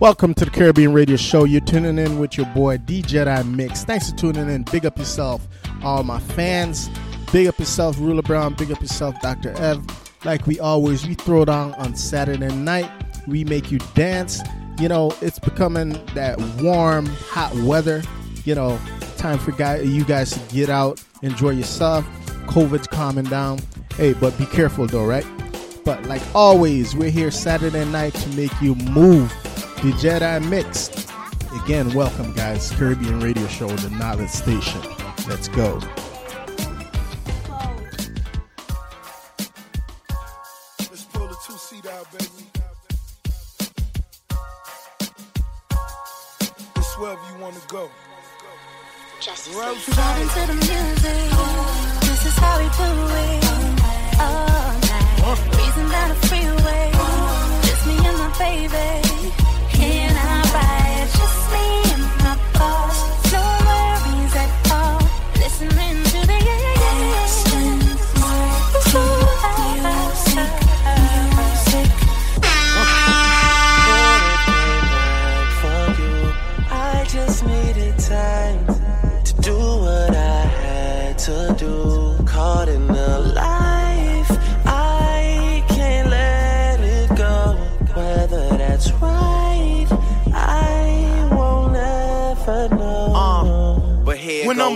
Welcome to the Caribbean Radio Show. You're tuning in with your boy Djedimix. Thanks for tuning in. Big up yourself, all my fans. Big up yourself, Ruler Brown. Big up yourself, Dr. Ev. Like we always, we throw down on Saturday night. We make you dance. You know, it's becoming that warm, hot weather. You know, time for guy, you guys to get out, enjoy yourself. COVID's calming down. Hey, but be careful though, right? But like always, we're here Saturday night to make you move. The Jedi Mix. Again, welcome guys. Caribbean Radio Show, the Knowledge Station. Let's go. Let's pull the two seat out, baby. It's wherever you want to go. Wherever you Vibing to the music. This is how we do it. All night. Breezing down the freeway. Just me and my baby.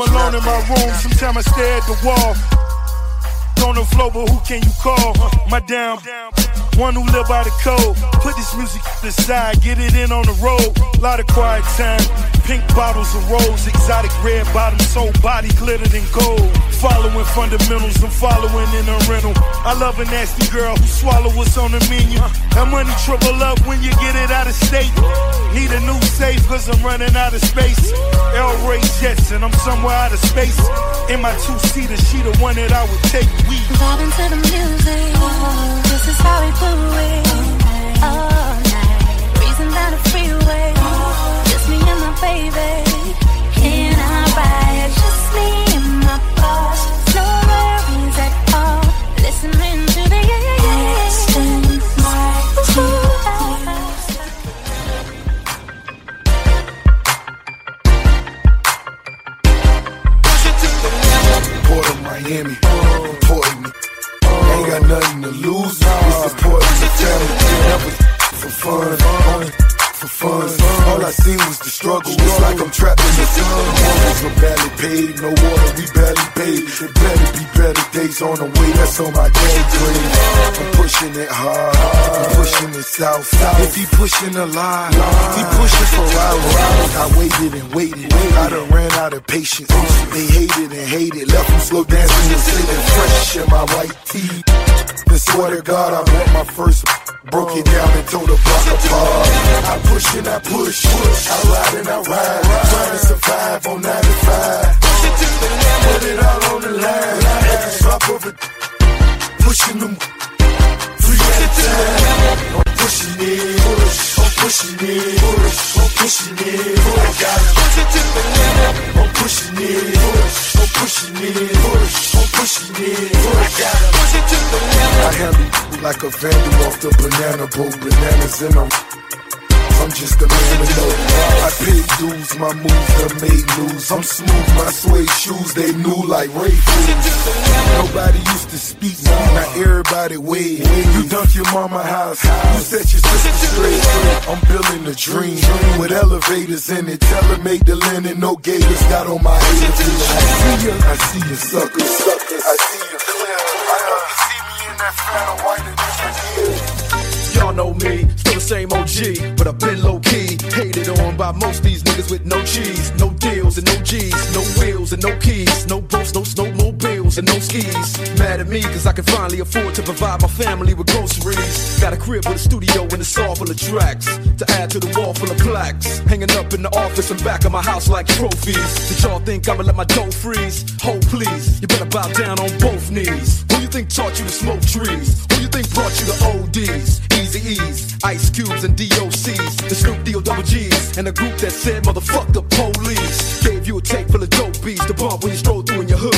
I'm alone in my room, sometimes I stare at the wall. On the floor, but who can you call? My damn one who live by the code. Put this music aside, get it in on the road. Lot of quiet time, pink bottles of rose, exotic red bottoms, soul body glittered in gold. Following fundamentals, I'm following in a rental. I love a nasty girl who swallow what's on the menu. That money triple up when you get it out of state. Need a new safe cause I'm running out of space. Elroy Jetson, I'm somewhere out of space. In my two seater, she the one that I would take. We Vibing to the music. This is how we do it. All night. Breezing down the freeway. Just me and my baby. In our ride. Just me Miami, me. Ain't got nothing to lose. It's important to family. Never for fun, for fun. All I see was the struggle. It's like I'm trapped in the sun. Mortgage were barely paid, no water, we barely paid. It better be better days on the way. That's on my day grade. I'm pushing it hard, I'm pushing it south. If he pushing a line, he pushing for hours. I waited and waited. I done ran out of patience. They hated and hated, left them slow dancing and sitting fresh in my white tee. Then swear to God, I bought my first. Broke it down and told the block apart. I push and I push, I ride and I ride, trying to survive on 95. Put it the it, it, push, it, push, it, push. I got it. To the limit. I'm pushing it, push, I'm pushing it, push, I'm pushing it, push. I it. Push it to the limit. I handle like a vandal off the banana boat, bananas in them. I'm just a man of no I paid dues, my moves done made news. I'm smooth, my suede shoes, they new like Ray Nobody used to speak, now everybody wave. You dunk your mama house, you set your sister straight. I'm building a dream with elevators in it. Tell her make the linen, no gators. Got on my haters. I see you, I see you, sucker, sucker. I see you clear. I know you see me in that phantom white Y'all know me, the same OG, but I've been low key. Hated on by most these niggas with no cheese, no deals and no G's, no wheels and no keys, no boats, no and no skis. Mad at me cause I can finally afford to provide my family with groceries. Got a crib with a studio and it's all full of tracks to add to the wall full of plaques. Hanging up in the office and back of my house like trophies. Did y'all think I'ma let my dough freeze? Hold please, you better bow down on both knees. Who you think taught you to smoke trees? Who you think brought you to ODs? Easy E's, Ice Cubes, and DOCs. The Snoop D-O double G's. And a group that said, motherfuck the police. Gave you a tape full of dope beats to bump when you stroll through in your hood.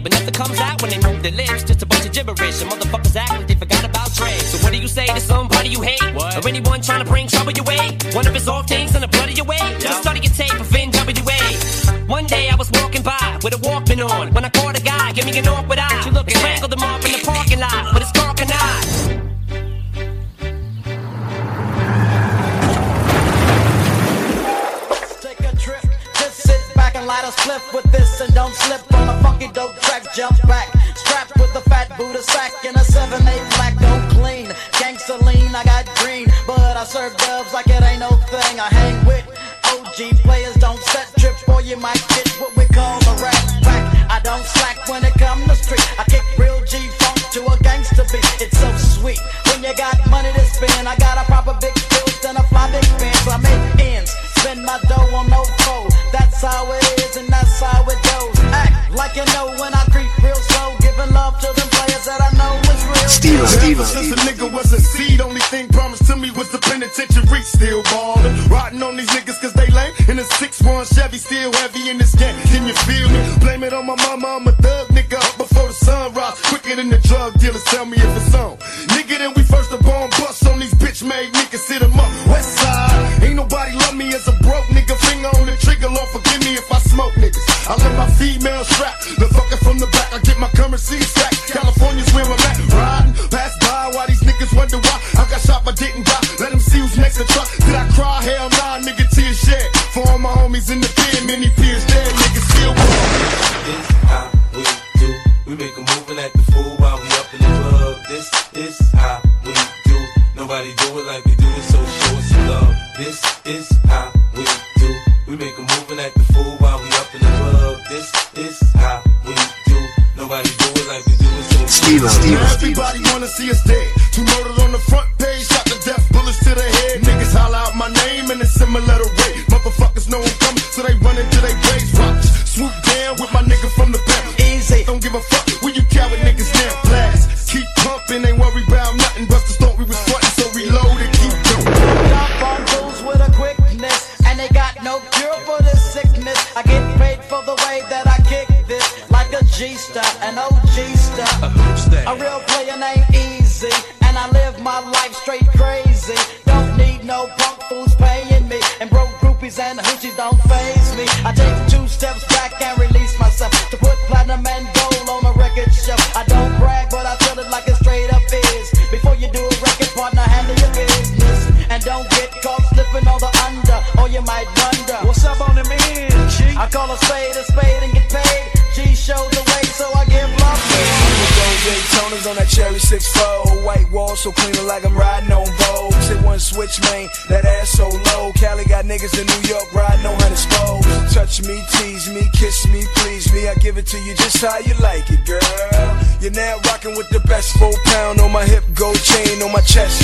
but nothing comes out when they move their lips. Just a bunch of gibberish, and motherfuckers act like they forgot about Dre. So what do you say to somebody you hate, or anyone trying to bring trouble your way? One of his off things in the blood of your way. Just started your tape of NWA. One day I was walking by with a Walkman on when I caught a guy, give me an awkward eye. You look strangled him off in the parking lot light a spliff with this and don't slip on a funky dope track. Jump back, strapped with a fat Buddha sack and a 7 8 black, don't clean. Gangsta lean, I got green, but I serve dubs like it ain't no thing. I hang with OG players, don't set trips or you might get what we call a rap back. I don't slack when it come to street. I kick real G funk to a gangsta beat. It's so sweet when you got money to spend. I got a proper big bills you know when I creep real slow, giving love to them players that I know is real. Steve, Ever since a nigga was a seed, only thing promised to me was the penitentiary. Still ballin', riding on these niggas cause they lame. In a 6-1 Chevy, still heavy in this game. Can you feel me? Blame it on my mama, I'm a thug nigga up before the sun rise. Quicker than the drug dealers, tell me if it's on. I love my female strap, the fucker from the back. I get my currency stack. California's where I'm at. Riding, pass by while these niggas wonder why I got shot but didn't die. Let them see who's next to try. Did I cry? Hell nah, nigga, tears shed. For all my homies in the pen, many peers This is how we do. Nobody do it like we do it, so Steve, Now everybody wanna see us dead. Two murdered on the front page, shot to death, bullets to the head. Niggas holler out my name in a similar to how you like it, girl. You're now rocking with the best four pound on my hip, gold chain on my chest.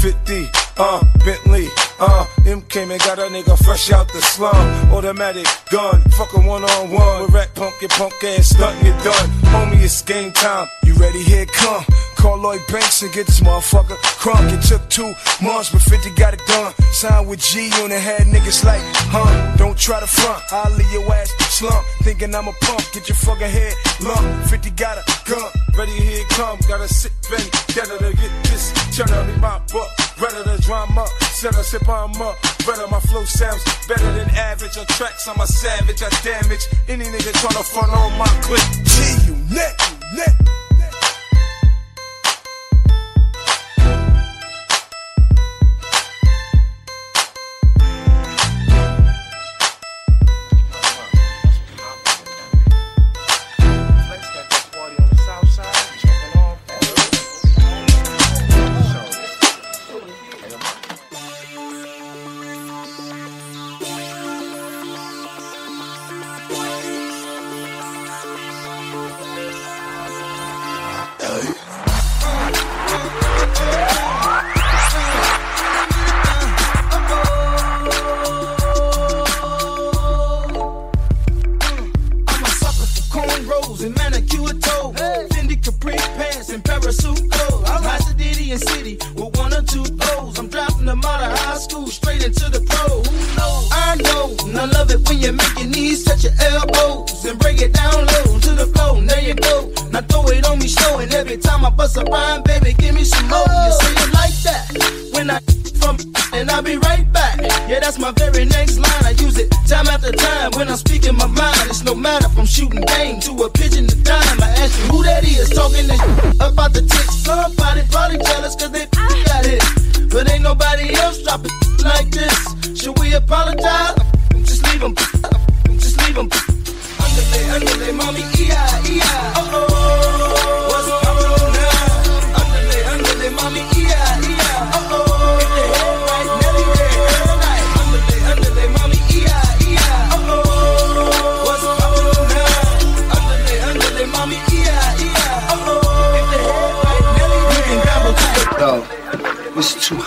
50, uh, Bentley, uh, M came and got a nigga fresh out the slum. Automatic gun, fuck a one on one. With rat punk, your punk ass stunting it done. Homie, it's game time. You ready? Here come. Call Lloyd Banks and get this motherfucker crunk. It took two months, but 50 got it done. Signed with G on the head, niggas like, huh? Don't try to front. I'll leave your ass slump. Thinking I'm a punk, get your fucking head lump. 50 got a gun, ready, here come. Gotta sit ready, gotta get this. Cheddar in my book, ready the drama. Set a sip on up, better my flow sounds better than average. On tracks, I'm a savage, I damage any nigga tryna front on my clip. G, you you. You make your knees touch your elbows and break it down low to the floor. There you go. Now throw it on me, showing every time I bust a rhyme, baby, give me some more. You say it like that when I from and I'll be right back. Yeah, that's my very next line. I use it time after time when I'm speaking my mind. It's no matter from shooting game to a pigeon to dime. I ask you who that is talking this about the ticks. Somebody probably jealous cause they got it. But ain't nobody else dropping like this. Should we apologize? Just leave them. Just leave them. Underlay, mommy, E-I, E-I. Uh-oh.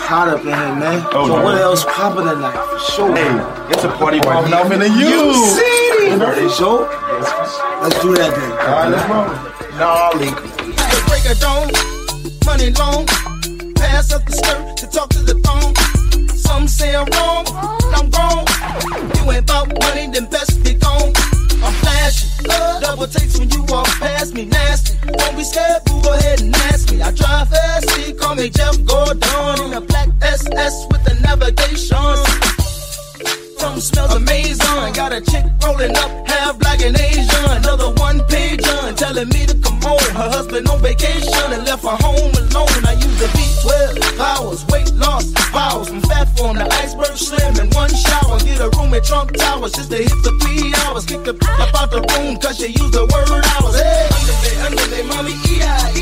Hot up in here, man. Oh, so no. what else popping tonight for sure? Hey, it's a party popping off in the U. You see? For sure. Let's do that then. All right, let's roll. Gnarly. The break of dawn, money long. Pass up the skirt to talk to the phone. Some say I'm wrong, I'm wrong. You ain't about money, then best be gone. I'm flashing, double takes when you walk past me, nasty. Don't be scared, boo, go ahead and ask me. I drive fast, see, call me Jeff Gordon in a smells amazing. Got a chick rolling up, half black and Asian. Another one page on, telling me to come home. Her husband on vacation and left her home alone. I use the B12 powers, weight loss powers. From fat form to iceberg slim in one shower. Get a room at Trump Towers just to hit the three hours. Kick the up out the room cause she used the word hours. Hey, underlay, underlay, mommy, E-I,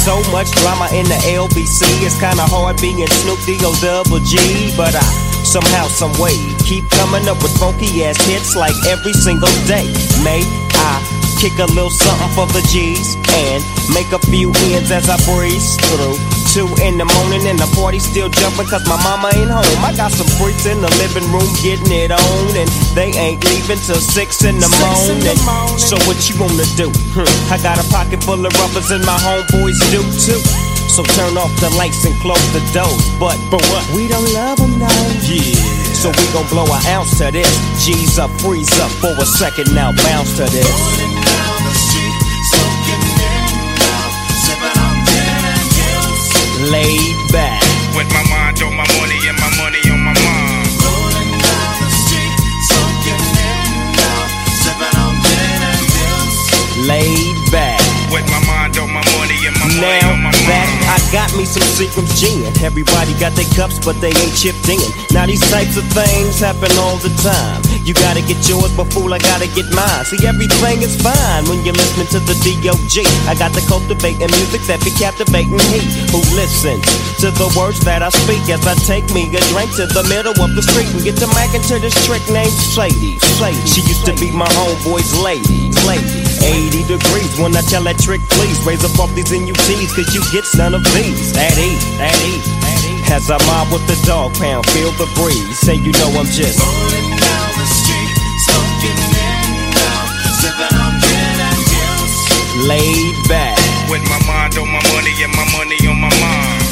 so much drama in the LBC, it's kinda hard being Snoop D-O double G. But I somehow, some way, keep coming up with funky ass hits like every single day. May I kick a little something for the G's and make a few ends as I breeze through. Two in the morning and the party still jumping cause my mama ain't home. I got some freaks in the living room getting it on and they ain't leaving till six in the morning. So what you wanna do? Hmm, I got a pocket full of rubbers and my homeboys do too. So turn off the lights and close the doors. But for what? We don't love them now. Yeah. So we gon' blow an ounce to this. G's up, freeze up for a second now, bounce to this. Laid back. With my mind on my money and my money on my mind. Rolling down the street, smoking in now, sipping on gin and juice. Laid back. With my mind on my money and my money Now on my mind. Got me some Seagram's gin. Everybody got their cups, but they ain't chipped in. Now these types of things happen all the time. You gotta get yours, but fool, I gotta get mine. See, everything is fine when you're listening to the D.O.G. I got the cultivating music that be captivating he who listens to the words that I speak as I take me a drink to the middle of the street and get to macking into this trick named Sadie. Sadie. She used to be my homeboy's lady. Lady. 80 degrees when I tell that trick, please raise up off these NUTs, cause you get none of these. At ease, at ease, at ease. As I mob with the dog pound, feel the breeze. Say you know I'm just Rolling down the street, smoking in now, sipping on gin and juice. laid back. With my mind on my money and my money on my mind.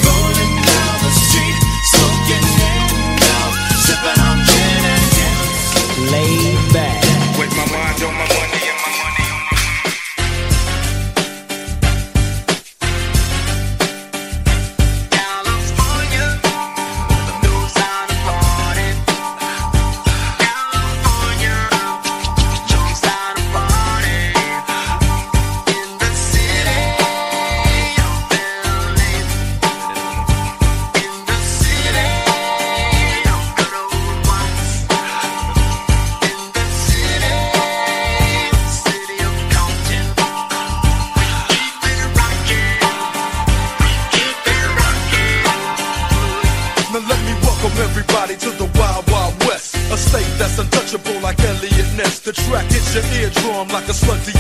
Your eardrum like a slug to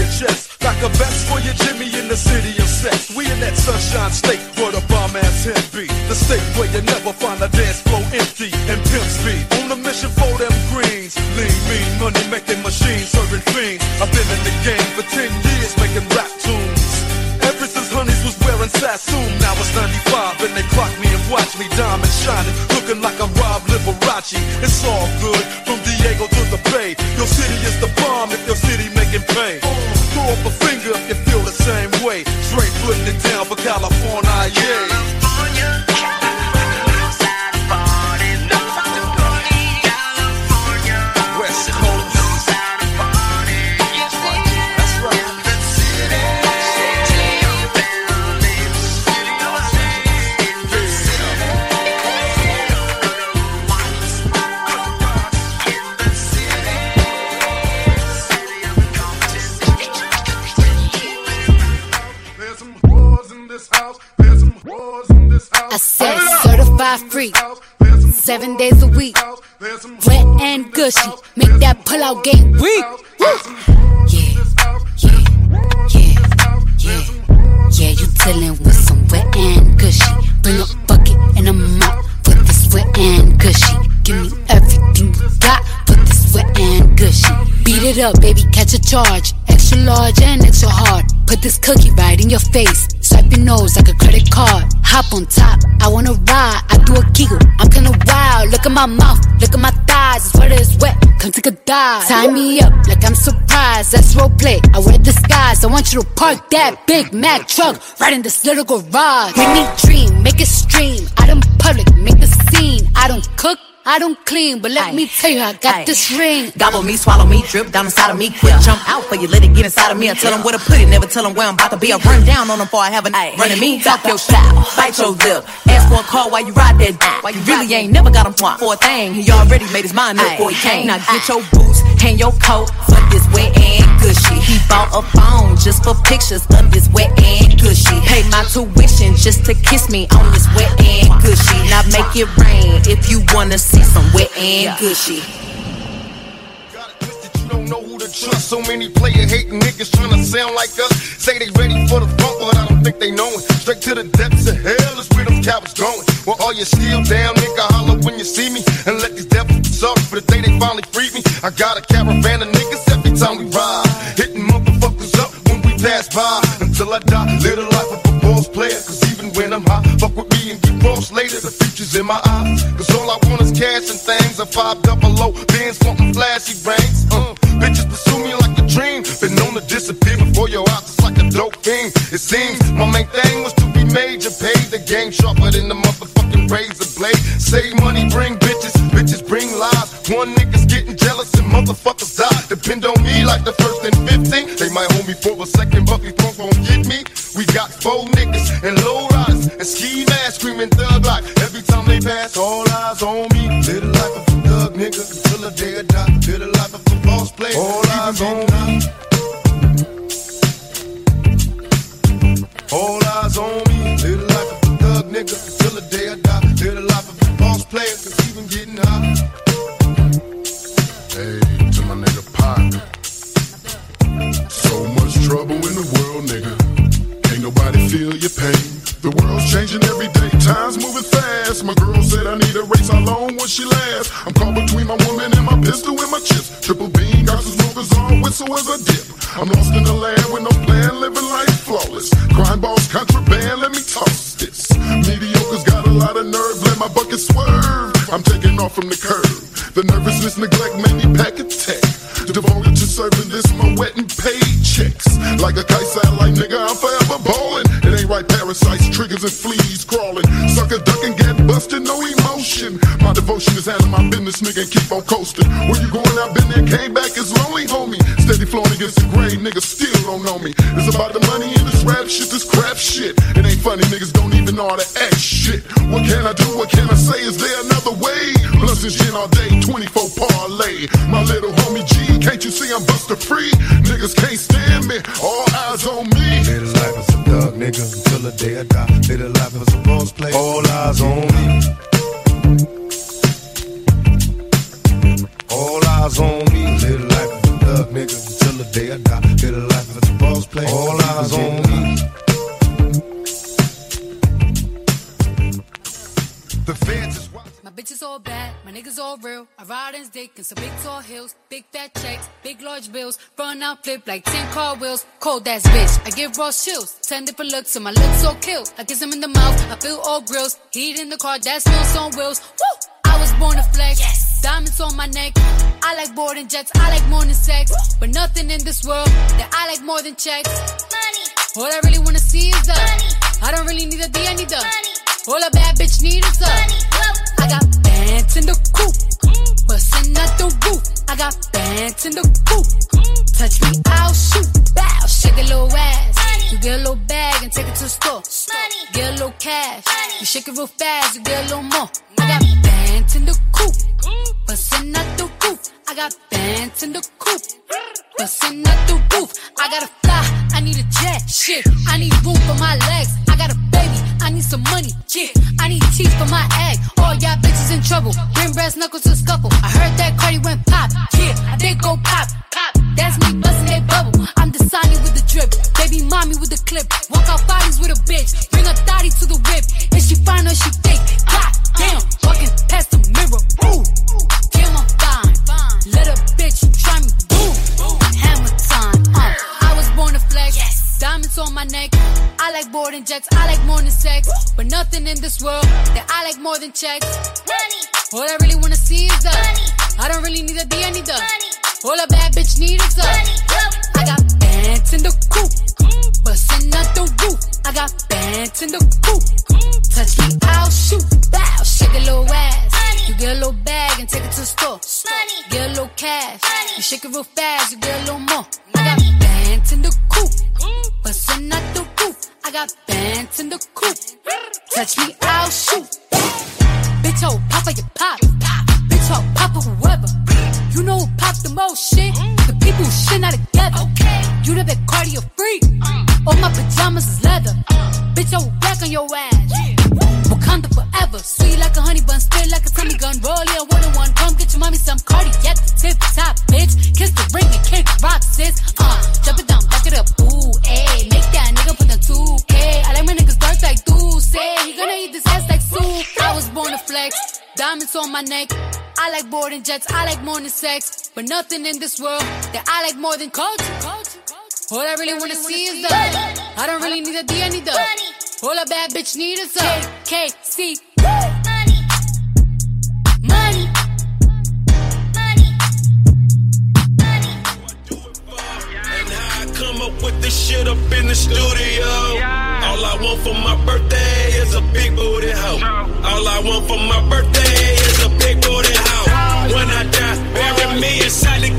wet and gushy, make that pull out game weak. Yeah, yeah, yeah, yeah, yeah. You dealing with some wet and gushy. Bring a bucket and a mop for this wet and gushy. Give me everything you got for this wet and gushy. Beat it up, baby, catch a charge. Extra large and extra hard. Put this cookie right in your face. Swipe your nose like a credit card. Hop on top, I wanna ride. I do a giggle, I'm kinda wild. Look at my mouth, look at my thighs. It's wet, it's wet. Come take a dive. Tie me up like I'm surprised. That's role play. I wear disguise. I want you to park that Big Mac truck right in this little garage. Make me dream, make it stream. I don't public, make the scene. I don't cook. I don't clean, but let me tell you, I got this ring. Gobble me, swallow me, drip down inside of me. Quick jump out for you, let it get inside of me. I tell them where to put it, never tell them where I'm about to be. I run down on them before I have an a running me. Talk your style, bite your lip. Ask for a call while you ride that dick. While you really ain't never got him point for a thing. He already made his mind up before he came. Now get your boots, hang your coat for this wet and. He bought a phone just for pictures of this wet and gushy. Paid my tuition just to kiss me on this wet and gushy. Now make it rain if you wanna see some wet and gushy. don't know who to trust. So many player hating niggas trying to sound like us. Say they ready for the funk, but I don't think they know it. Straight to the depths of hell is where them cowards going. Well, all you still down, nigga, holler when you see me. And let these devils be sorry for the day they finally freed me. I got a caravan of let my bucket swerve. I'm taking off from the curb. The nervousness, neglect made me pack a tech. Devoted to serving this, my wet and paid checks. Like a kite satellite, nigga, I'm forever ballin'. It ain't right, parasites, triggers, and fleas crawling. Sucker ducking, get busted, no emotion. My devotion is out handling my business, nigga, and keep on coasting. Where you going? I've been there, came back, it's lonely, against the grain, niggas still don't know me. It's about the money and this rap shit, this crap shit. It ain't funny, niggas don't even know how to act shit. What can I do? What can I say? Is there another way? Blunts and gin all day, 24 parlay. My little homie G, can't you see I'm buster free? Niggas can't stand me, all eyes on me. Live the life as a thug nigga until the day I die. Live the life as a boss player. All eyes on me. All eyes on me. Live the life thug nigga until the day I die. Live the life of a boss player. All eyes on me. The fans is My bitches all bad, my niggas all real. I ride in dick in some big tall hills, big fat checks, big large bills. Run out, flip like 10 car wheels. Cold ass bitch, I give raw chills. 10 different looks, and my lips so kill. I kiss him in the mouth, I feel all grills. Heat in the car, that smells on wheels. Woo! Was born to flex. Diamonds on my neck. I like boarding jets, I like more than sex. But nothing in this world that I like more than checks. Money. All I really wanna see is the money. I don't really need a D, I need the money. All a bad bitch need is the money. I got bands in the coop, bustin' out the roof. I got bands in the coop. Touch me, I'll shoot. Bow, shake a little ass. You get a little bag and take it to the store. Get a little cash. You shake it real fast, you get a little more. I got bands in the coop, bustin' out the roof. I got bands in the coop, bustin' out the roof. I gotta fly, I need a jet. Shit, I need room for my legs. I got a baby, I need some money. Yeah, I need teeth for my egg. All y'all bitches in trouble. Bring brass knuckles to scuffle. I heard that Cardi went pop. Yeah, they go pop. Pop. That's me busting that bubble. I'm the Sonny with the drip. Baby mommy with the clip. Walk out bodies with a bitch. Bring a thotty to the whip. Is she fine or she fake? God damn, walking past the mirror. Ooh, damn, I'm fine. Let a bitch try me. Diamonds on my neck. I like boarding jets. I like more than sex. But nothing in this world that I like more than checks. Money. All I really wanna see is the money. I don't really need a D, I need the money. All a bad bitch need is the money. I got bands in the coop, bustin' out the roof. I got bands in the coop. Touch me, I'll shoot. Bow, shake a little ass. You get a little bag and take it to the store. Get a little cash. You shake it real fast, you get a little more. I got bands in the coop, bustin' out the roof. I got bands in the coop. Touch me, I'll shoot. Bitch, oh, papa, you pop. Bitch, oh, papa, whoever. You know who pop the most shit? The people who shit not together. You know that cardio freak. All my pajamas is leather. Bitch, I will back on your ass. Wakanda forever. Sweet like a honey bun, spit like a tommy gun. Roll it one on one. Come get your mommy some cardi the tip top, bitch. Kiss the ring and kick rock, sis. Uh, jump it down, back it up. Ooh, ayy. Make that nigga put the 2K. I like my niggas dark like say. He gonna eat this ass like soup. I was born to flex. Diamonds on my neck. I like boarding jets. I like morning sex. But nothing in this world that I like more than culture. culture. All I really wanna see is the I don't really need a D, I need the All a bad bitch need is a KC. Money. Money. Money. And how I come up with this shit up in the studio. All I want for my birthday is a big booty hoe. All I want for my birthday is a big booty hoe. When I die, bury me inside the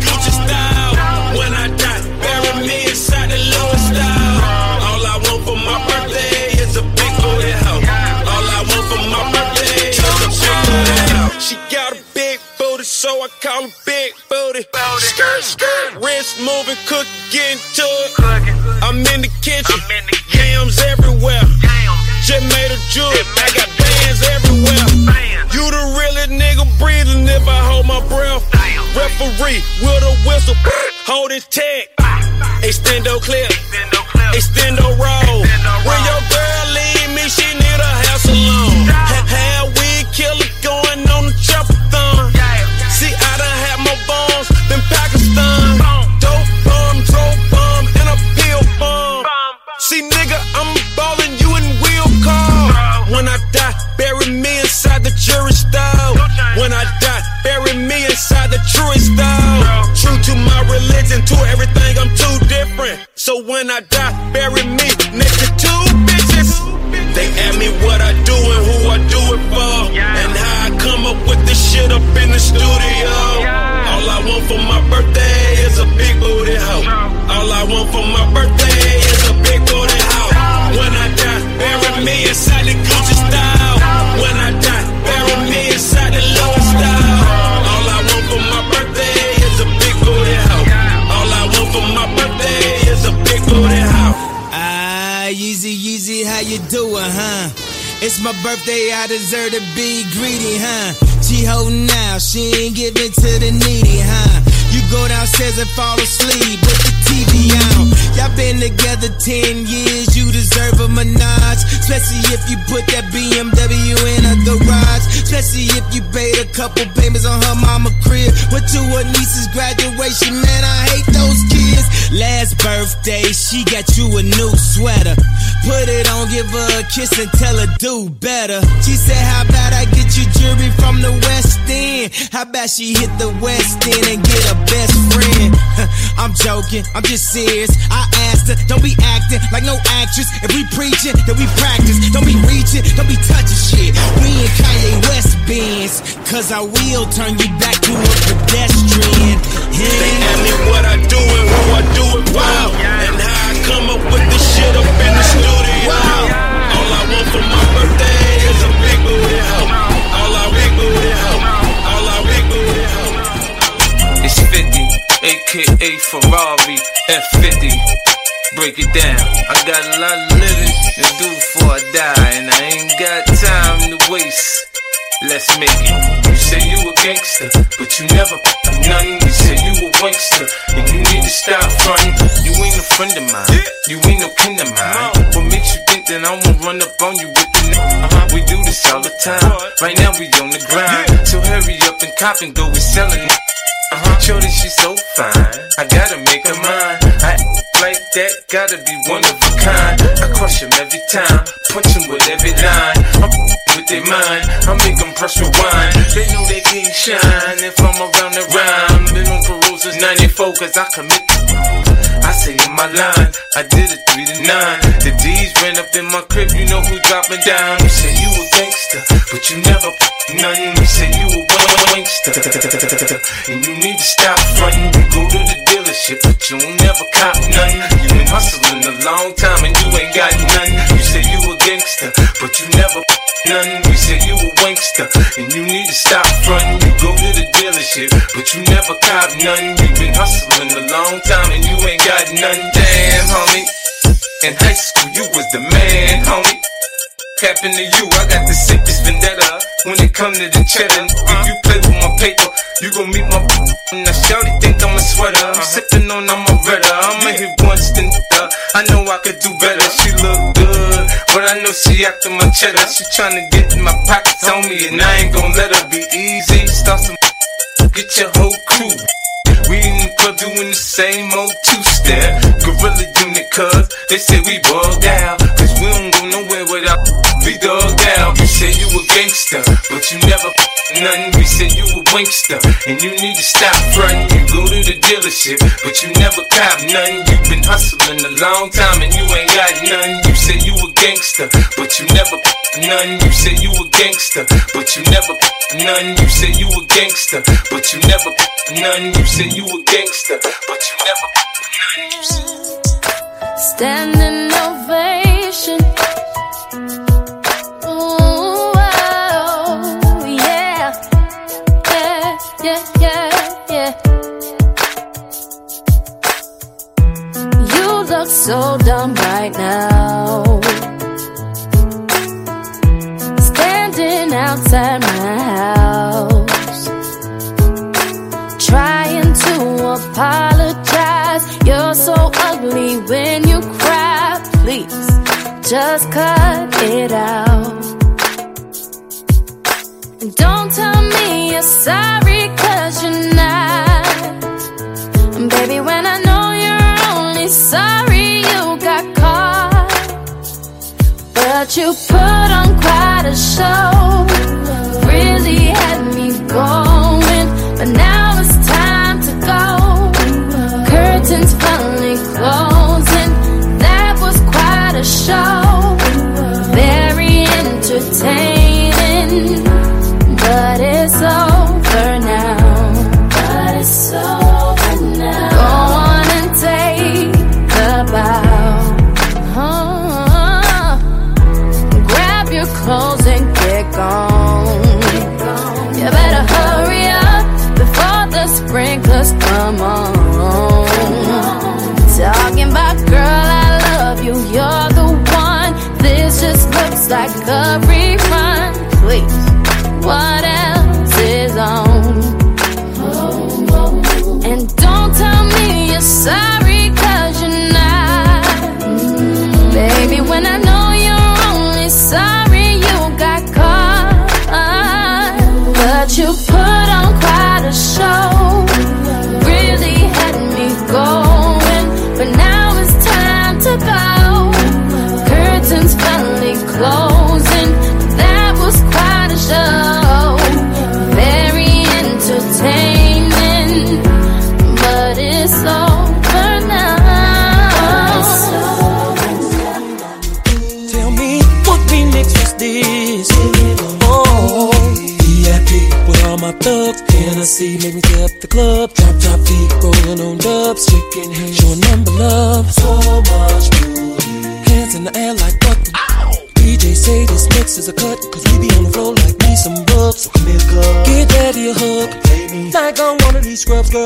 She got a big booty, so I call her big booty. Skirt, skirt, wrist moving, cook, getting to it. I'm in the kitchen, yams everywhere. Just made a jewel, I got bands everywhere. You the realest nigga breathing if I hold my breath. Referee with a whistle, hold his tag. Extendo clip, extendo roll. When your girl leave me, she truest. True to my religion, to everything, I'm too different. So when I die, bury me next to two bitches. They ask me what I do and who I do it for. And how I come up with this shit up in the studio. All I want for my birthday is a big booty hoe. All I want for my It's my birthday, I deserve to be greedy, huh? She holding out, she ain't giving to the needy, huh? Downstairs and fall asleep with the TV on. Y'all been together 10 years, you deserve a menage. Especially if you put that BMW in a garage. Especially if you paid a couple payments on her mama crib. Went to her niece's graduation, man, I hate those kids. Last birthday, she got you a new sweater. Put it on, give her a kiss and tell her do better. She said, How about I get you jewelry from the West End? How about she hit the West End and get a best friend? I'm joking, I'm just serious. I asked her, don't be acting like no actress. If we preaching, then we practice. Don't be reaching, don't be touching shit. We in Kanye West Benz, cause I will turn you back to a pedestrian. They ask me what I do and who I do it wow. And how I come up with this shit up in the studio. All I want for my birthday is a aka Ferrari F50. Break it down. I got a lot of living to do before I die, and I ain't got time to waste. Let's make it. You say you a gangster, but you never nothing. You say you a wankster, and you need to stop fronting. You ain't a friend of mine. You ain't no kin of mine. What makes you think that I won't run up on you with the uh-huh. We do this all the time. Right now we on the grind. So hurry up and cop and go. We selling it. Uh-huh. Shorty, she's so fine. I gotta make her mine. Like that, gotta be one of a kind. I crush him every time, punch him with every line. I'm with their mind, I make them press rewind. They know they can't shine if I'm around the rhyme. Been on Carusa's 94, cause I commit. I say in my line, I did it 3 to 9. The D's ran up in my crib, you know who dropping down. You say you a gangster, but you never nothing. You say you a wankster. And you need to stop fronting. You go to the dealership, but you don't never cop nothing. You been hustling a long time and you ain't got nothing. You say you a gangster, but you never nothing. You say you a wankster, and you need to stop frontin'. You go to the dealership, but you never cop nothing. You been hustling a long time and you ain't got nothing. Damn, homie. In high school, you was the man, homie. Happened to you, I got the sickest vendetta. When it come to the cheddar, if you play with my paper, you gon' meet my. Now, Shorty think I'm a sweater. I'm uh-huh. sipping on, I'm a redder. I'ma hit once, then I know I could do better. She look good, but I know she after my cheddar. She tryna get in my pockets on me, and I ain't gon' let her be easy. Start some. Get your whole crew. We in the club doing the same old two-step Gorilla unit cuz They say we bugged out Cause we don't go nowhere without be dogged out You say you a gangster But you never nothing. We say you a wankster And you need to stop frontin' You go to the dealership But you never cop nothing You've been hustling a long time And you ain't got nothing You say you a gangster But you never nothing You say you a gangster But you never nothing You say you a gangster But you never nothing You say you a gangster But you never nothing You Standing ovation. So dumb right now. Standing outside my house. Trying to apologize. You're so ugly when you cry. Please, just cut it out. And don't tell me you're sorry, cause you're not. And baby, when I know you're only sorry But you put on quite a show. Really had me going. But now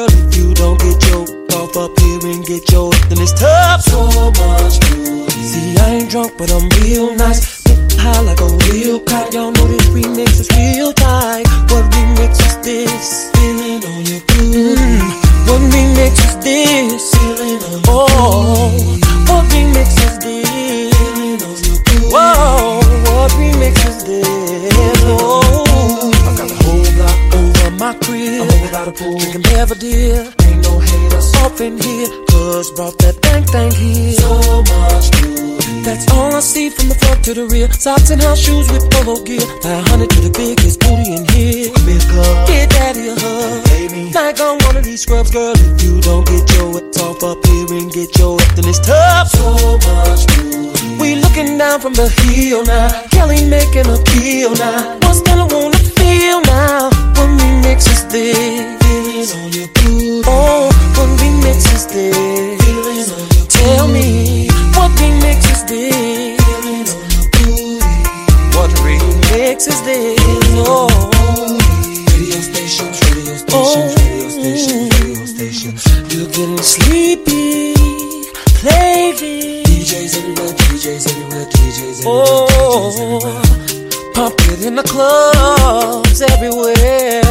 girl. If you don't get your off up here and get your then it's tough. So much beauty. See, I ain't drunk, but I'm real nice. High like a real kite. Y'all know this remix is real tight. What remix is this? Feeling on your groove. Mm-hmm. What remix is this? Feeling on your Oh, what remix is this? Feeling on your groove. Whoa, what remix is this? Oh, my crib. I'm over by the pool. Drinking Belvedere. Ain't no haters off in here. Cuz brought that bang thing here. So much beauty. That's all I see from the front to the rear. Socks and house shoes with polo gear. Buy a hundred to the biggest booty in here. Get daddy a hug. Like on one of these scrubs, girl. If you don't get your ass off up here and get your ass, then it's tough. So much beauty. We looking down from the hill now. Kelly making a kill now. What's gonna wanna feel now? What remix is this? Feelings on your booty. Oh, what remix is this? Feelings on your Tell me, what remix is this? Feelings on your booty. What remix is this? Oh. oh, radio stations, radio stations, radio stations, radio stations. You're getting sleepy. Play this. DJs everywhere, DJs everywhere, DJs everywhere. Oh, pump it in the clubs everywhere.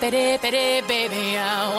Pity, pity, baby. I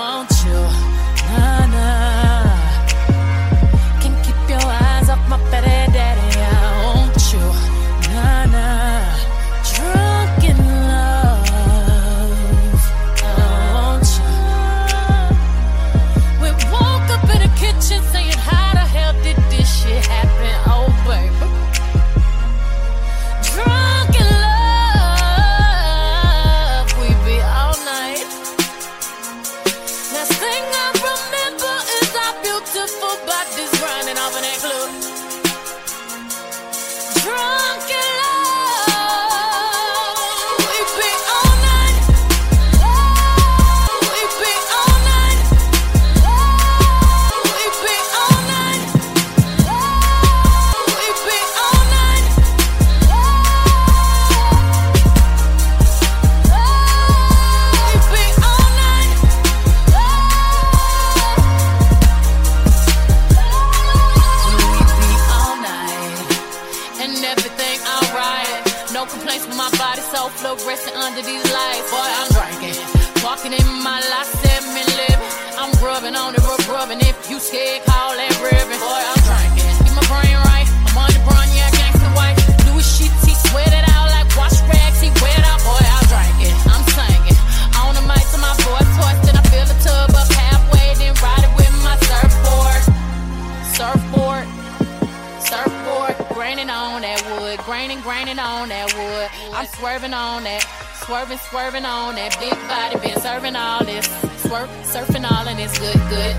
swerving, swerving on that big body, been serving all this, swerve, surfing all and it's good, good.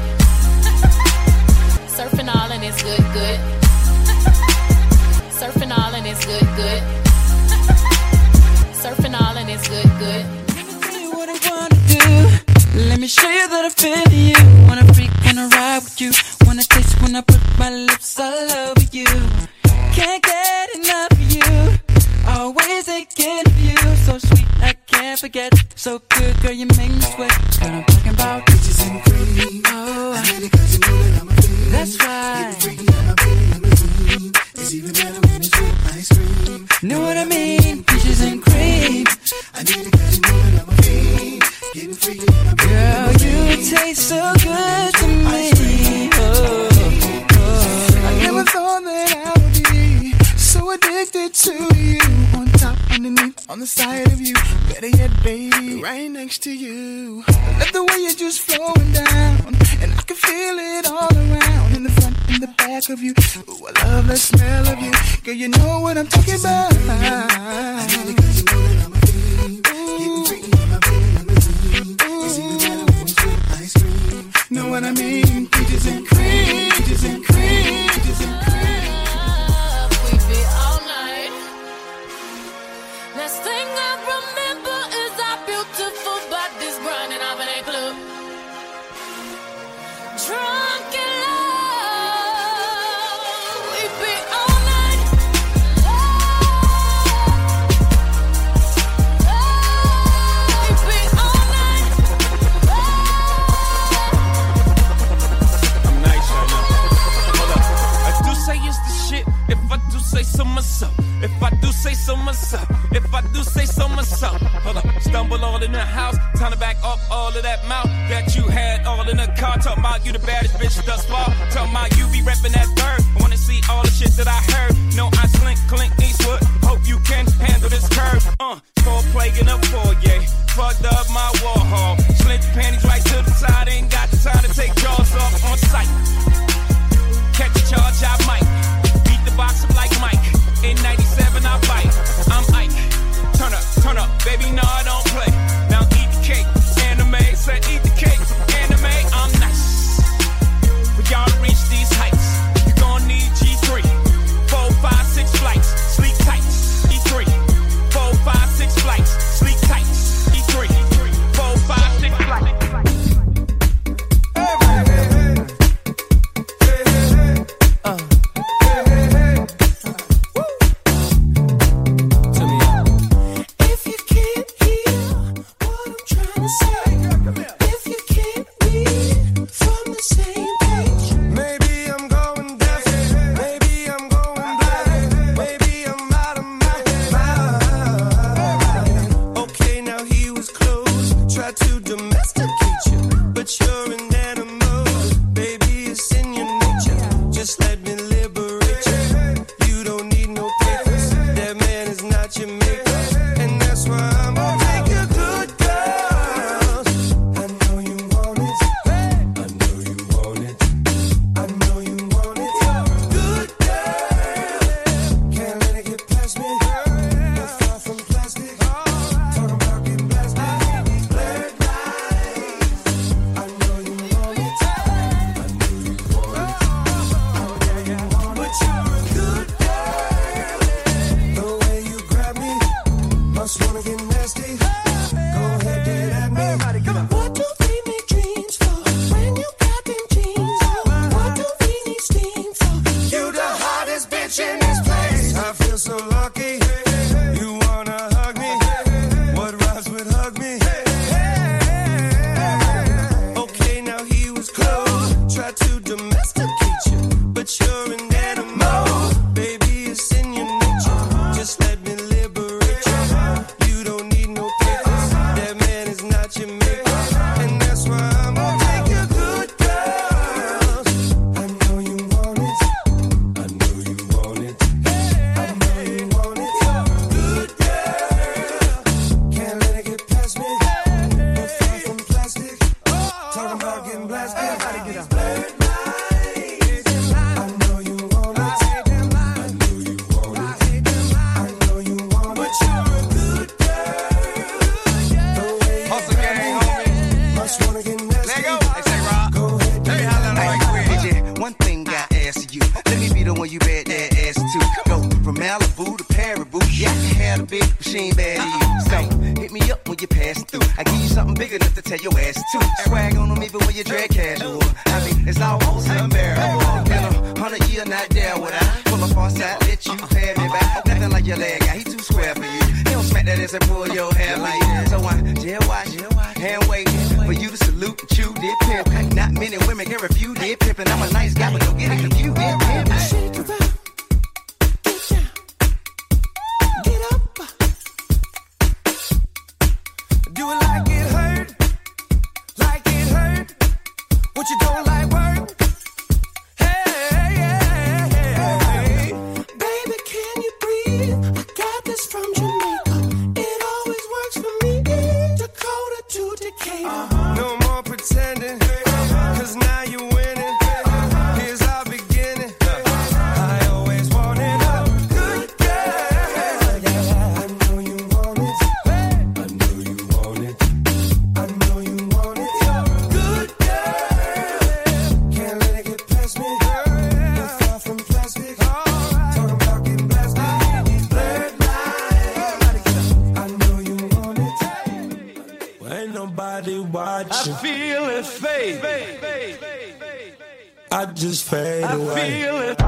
surfing all and it's good, good. surfing all and it's good, good. surfing all and it's good, good. Let me tell you what I wanna do. Let me show you that I feel you. Wanna freak, wanna ride with you. Wanna taste when I put my lips all over forget. So good, girl, you make me sweat. What I'm talking about. Peaches and cream. Oh, I need it cause you know that I'm a fiend. That's right. It's even better when it's with ice cream. Know what I mean? Peaches and cream. I need it cause you know that I'm a fiend. Getting freaky when I'm Girl, you taste so good to me. Oh, oh. I never thought that I would be so addicted to you. Top, underneath, on the side of you. Better yet, baby, right next to you. I love the way you're just flowing down. And I can feel it all around. In the front, in the back of you. Ooh, I love the smell of you. Girl, you know what I'm talking about. Know what I mean? Peaches and cream. Say it's the shit. If I do say so myself, if I do say so myself. If I do say so myself. Hold up. Stumble all in the house. Time to back up all of that mouth that you had all in the car. Talk about you the baddest bitch thus far. Talk about you be reppin' that bird. I wanna see all the shit that I heard. No, I slink, Clint Eastwood. Hope you can handle this curve. Uh, four plague in a foyer. Fucked up my wall hall. Your panties right to the side. Ain't got the time to take jaws off on sight. Catch a charge, I might. Beat the box up like Mike. In 97, I bite. I'm Ike. Turn up, turn up, baby, no, I don't play. Now eat the cake. Anime, said eat the just fade away. Feel it.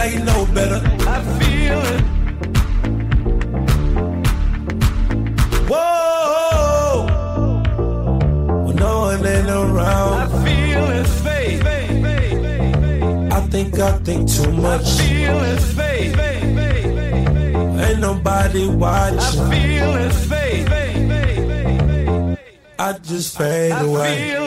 like you better. I feel it. Whoa, when no one ain't around. I feel his faith. I think I think too much. I feel his faith. Ain't nobody watching. I feel his faith. I just fade I away.